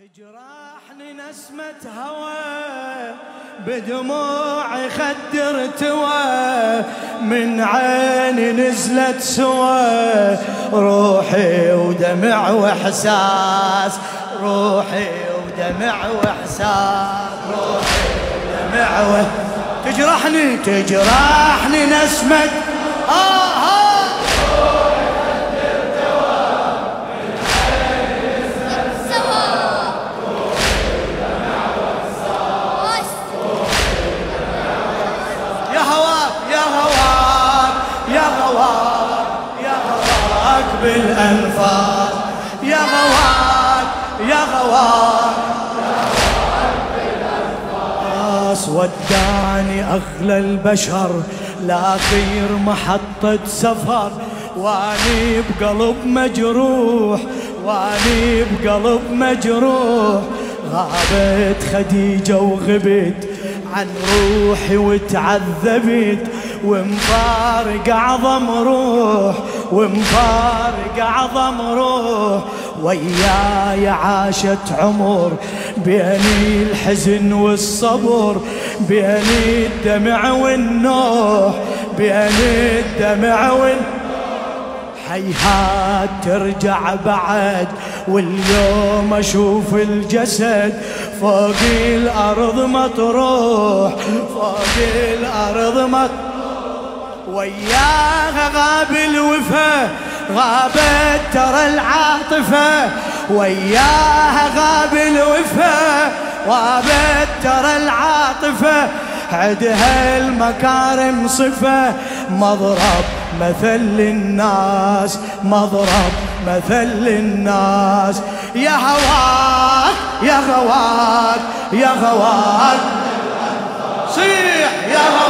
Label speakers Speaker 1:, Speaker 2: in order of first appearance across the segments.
Speaker 1: تجرحني نسمة هوى بدموعي خد ارتوى من عيني نزلت سوى روحي ودمع وإحساس روحي ودمع وإحساس روحي ودمع وإحساس. تجرحني تجرحني نسمة بالأنفاس. يا غواك يا غواك ودعني أغلى البشر لآخر محطة سفر. وأني بقلب مجروح وأني بقلب مجروح. غابت خديجة وغبت عن روحي وتعذبت. ومفارق أعظم روح ومفارق أعظم روح. وياي عاشت عمر بين الحزن والصبر بين الدمع والنوح بين الدمع والنوح. هيهات ترجع بعد واليوم أشوف الجسد فوق الأرض مطروح فوق الأرض مطروح. وياها غاب الوفا غابت ترى العاطفة. وياها غاب الوفا غابت ترى العاطفة. عدها المكارم صفة مضرب مثل للناس مضرب مثل للناس. يا هواك يا هواك يا هواك صيح يا هواك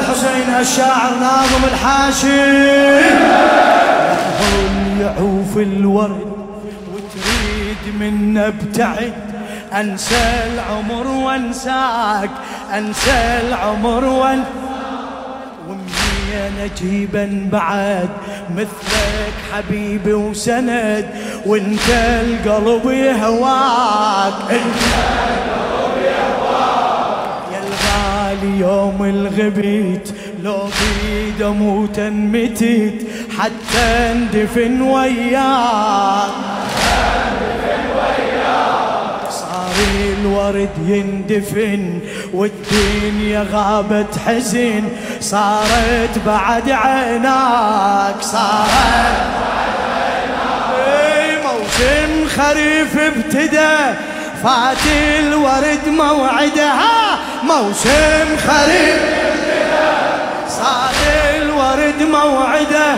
Speaker 1: الحسين الشاعر ناظم الحاشي. يعوف الورد وتريد من ابتعد. أنسى العمر وانساك أنسى العمر ومني أنا جيبا بعد مثلك حبيبي وسند. وانت القلب يهواك. انت اليوم الغبيت لو بيد أموت انمتت حتى اندفن وياك صار الورد يندفن والدنيا غابت حزن صارت بعد عيناك صارت بعد عيناك. موسم خريف ابتدى فات الورد موعدها. موسم خريف. صاد الورد موعده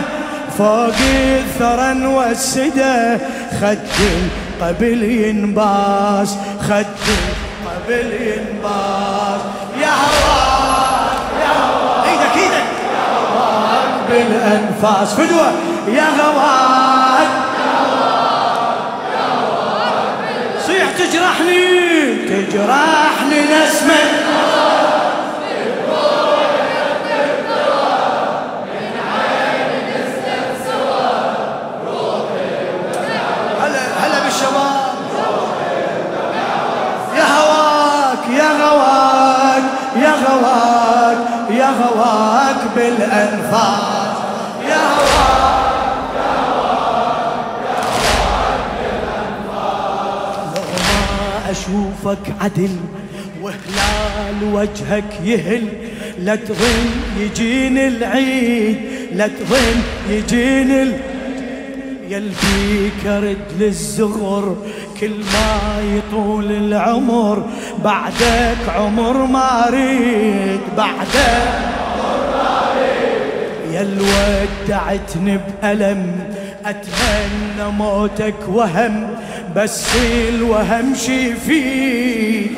Speaker 1: فوق الثرى نوسده خد قبل ينباس خد قبل ينباس. يا هواك يا هواك إيدك إيدك. يا هواك بالأنفاس فدوة. يا هواك تجرحني تجرحني نسمة. بالأنفاس. يا هواك أشوفك عدل وهلال وجهك يهل لا تظن يجيني العيد لا تظن يجيني ال... يلبي كرد للزغر كل ما يطول العمر. بعدك عمر ما أريد بعدك يا ودعتني بألم أتمنى موتك وهم بس الوهم شي فيك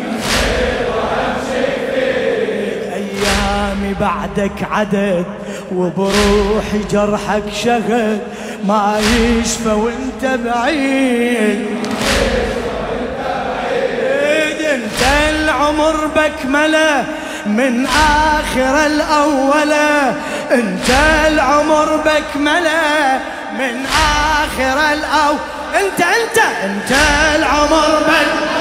Speaker 1: أيامي بعدك عدد وبروحي جرحك شغل ما يشفى وانت بعيد. انت العمر بكمله من آخر الأولى. أنت العمر بكمله. من آخر الأول انت انت أنت العمر بكمله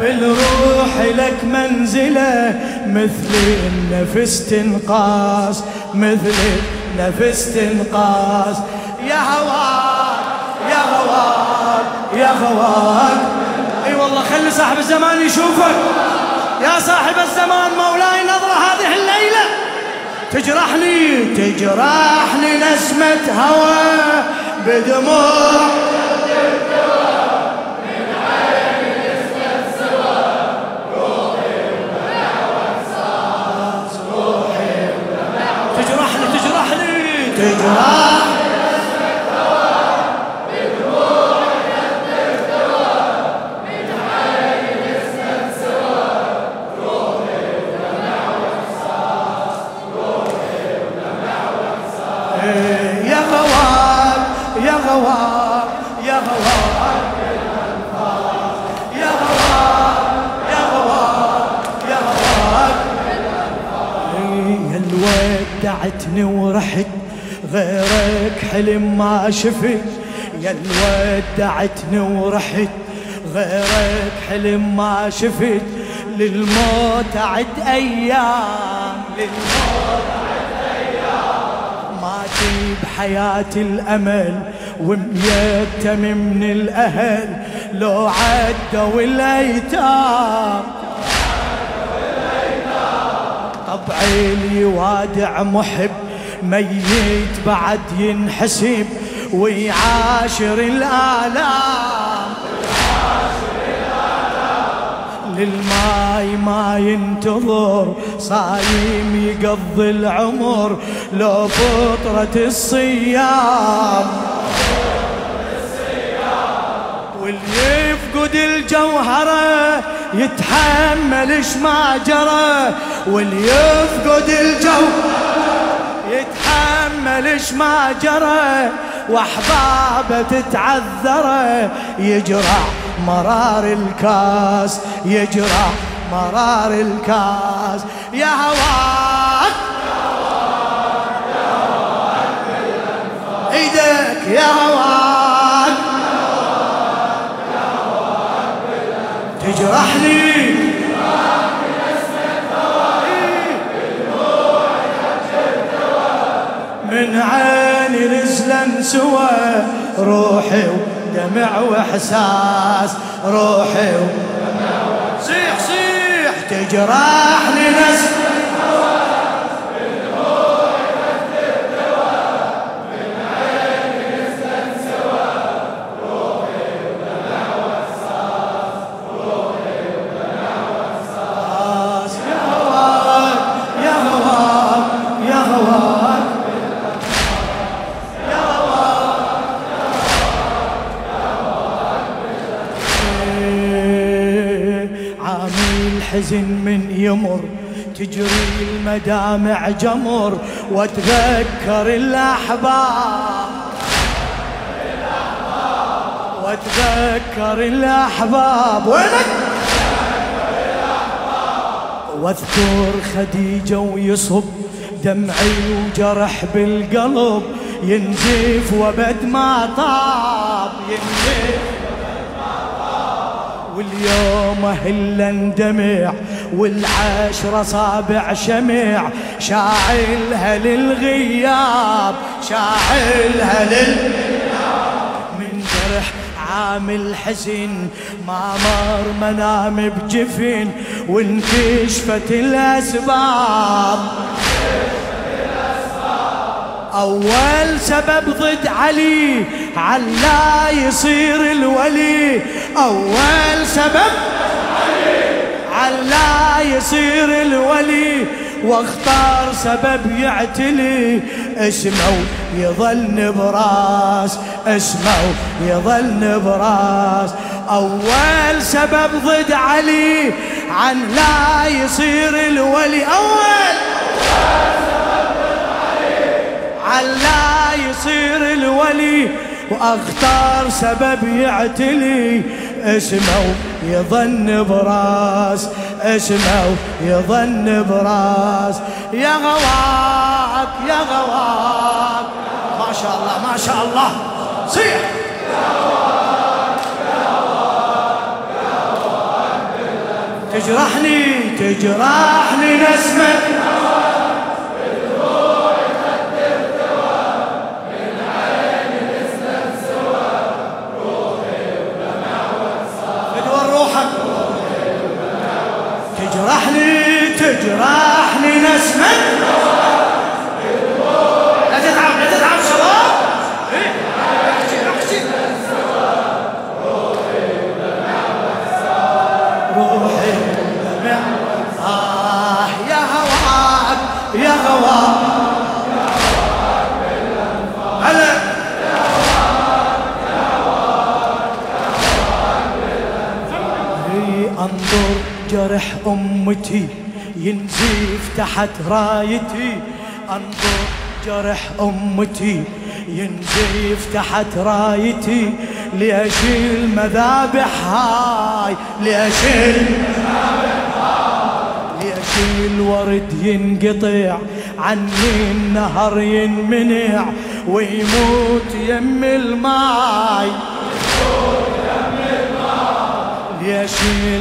Speaker 1: بالروح لك منزلة. مثل النفس تنقاس مثل النفس تنقاس يا هواك يا هواك يا هواك والله خلي صاحب الزمان يشوفك. يا صاحب الزمان مولاي نظرة هذه الليلة. تجرحني تجرحني نسمة هوى بدموع الودعتني ورحت غيرك حلم ما شفت. يا ودعتني ورحت غيرك حلم ما شفت. للموت عد أيام للموت عد أيام. ماتي بحياتي الأمل وميتم من الأهل. لو عدوا الأيتام طبعي لي وادع محب ميت بعد ينحسب. ويعاشر الآلام. للماي ما ينتظر صايم يقضي العمر لو فطرة الصيام. واللي يفقد الجوهرة يتحمل اش ما جرى واللي يفقد الجوهرة يتحمل إيش ما جرى وأحبابه تتعذره يجرع مرار الكاس يجرع مرار الكاس. يا هواك إيدك يا هواك تجرحني من عيني نزلا سوى روحي ودمع وإحساس روحي ودمع صيح صيح تجرحني نزلا الحزن من يمر تجري المدامع جمر واتذكر الأحباب. واتذكر الأحباب. وينك؟ واذكر خديجة ويصب دمعي وجرح بالقلب ينزف وبد ما طاب ينزف واليوم أهل اندمع والعشرة صابع شمع. شاعلها للغياب شاعلها للغياب. من جرح عامل حزن ما مر منام بجفن وانكشفت الأسباب. أول سبب ضد علي علا يصير الولي. أول سبب علا يصير الولي. واختار سبب يعتلي. اسمه يظل نبراس اسمه يظل نبراس أول سبب ضد علي عن لا يصير الولي. أول! عن لا يصير الولي واختار سبب يعتلي. اسمه يظن براس اسمه يظن براس. يا غواك يا غواك. ما شاء الله ما شاء الله. صيح. تجرحني تجرحني نسمة. تجرحني نسمة لا تتعب لا تتعب شباب. روحي. آه يا هواك يا هواك. أنظر جرح أمتي. ينزيف تحت رايتي أنظر جرح أمتي. ينزيف تحت رايتي ليش المذابح هاي ليش ليش الورد ينقطع عني النهر ينمنع. ويموت يم الماي. ليش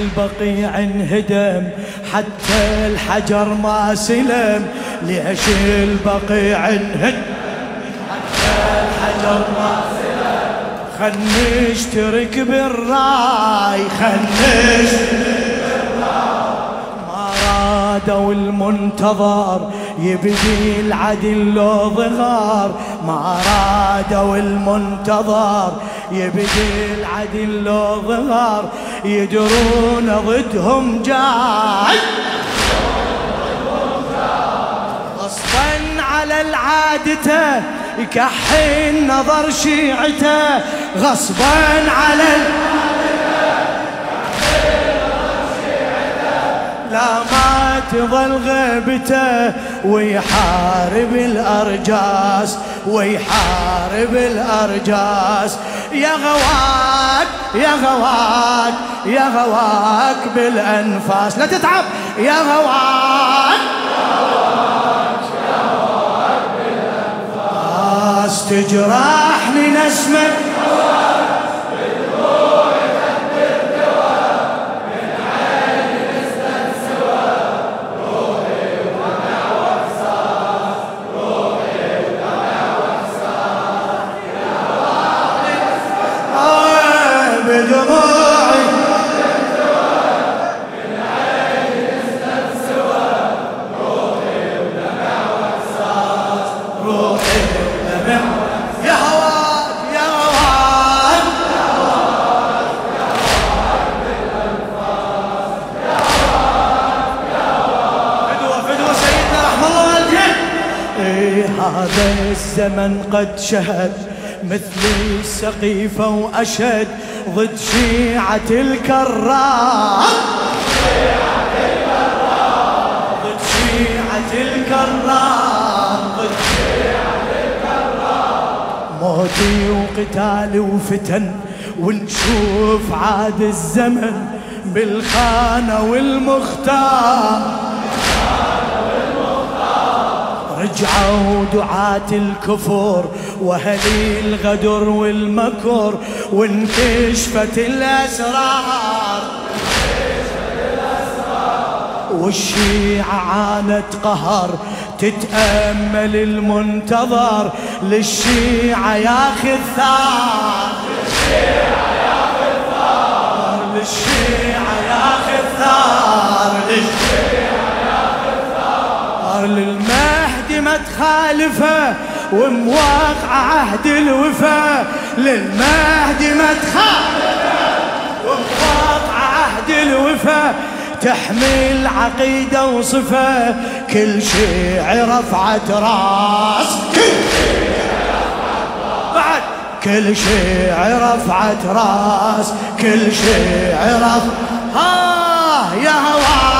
Speaker 1: البقيع انهدم حتى الحجر ما سلم ليش البقيع انهدم حتى الحجر ما سلم. خل نشترك بالراي خل نشترك ما رادوا المنتظر يبدي العدل لو ظهر. ما رادوا المنتظر يبدي العدل لو ظهر يدرون ضدهم جاي غصبا على العادته يكحي النظر شيعته. غصبا على لا ما تظل غيبته ويحارب الأرجاس. ويحارب الأرجاس. يا غواك يا غواك يا غواك بالأنفاس. لا تتعب. يا غواك تجرحني نسمك الزمن قد شهد مثل السقيفة وأشد ضد شيعة الكرام. ضد شيعة الكرام. ضد شيعة موتي وقتالي وفتن ونشوف عاد الزمن بالخانة والمختار. رجعوا دعاة الكفر وهلي الغدر والمكر وانكشفت الأسرار. والشيعة عانت قهر تتأمل المنتظر للشيعة ياخذ ثار للشيعة ياخذ ثار للشيعة ياخذ ثار للشيعة ياخذ ثار ما تخالفه ومواقع عهد الوفا للمهدي ما تخاف ومواقع عهد الوفا تحمل عقيدة وصفة كل شيء رفعت راس كل بعد كل شيء رفعت راس كل شيء رفعت ها يا هوان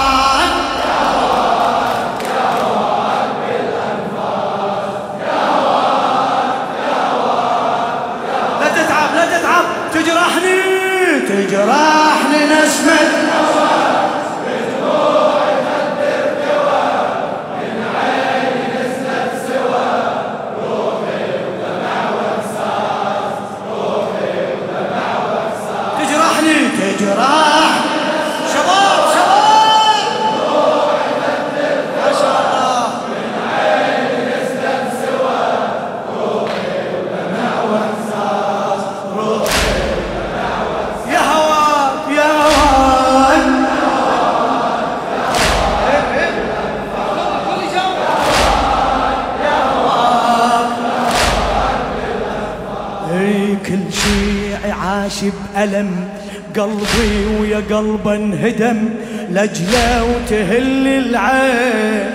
Speaker 1: عاش بألم قلبي ويا قلبه انهدم لجلة وتهل العين.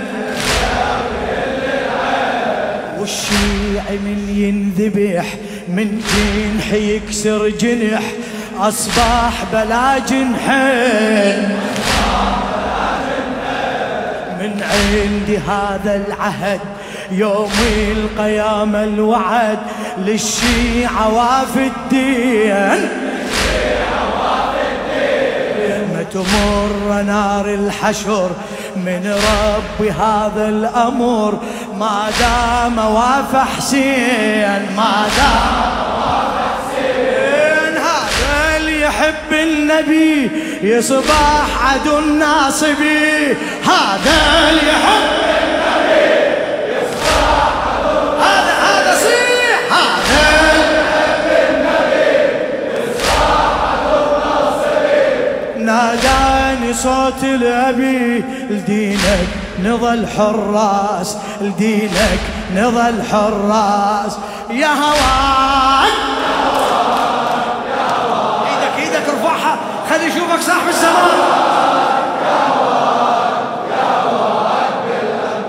Speaker 1: والشيع من ينذبح من جنح يكسر جنح أصبح بلا جنحين. من عندي هذا العهد يوم القيامة الوعد للشيعة واف الدين. تمر نار الحشر من ربي هذا الأمر. ما دام واف حسين ما دام يحب النبي يصبح عدو الناصبي هذا اللي يحب النبي صوت الأبي لدينك نظل حراس لدينك نظل حراس يا هواك إيدك إيدك ارفعها خلي يشوفك صاحب الزمان.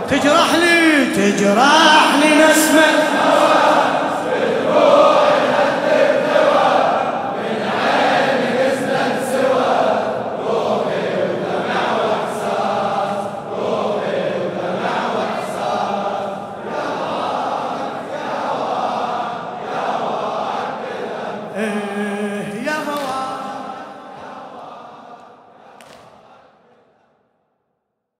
Speaker 1: تجرحني تجرحني نسمة.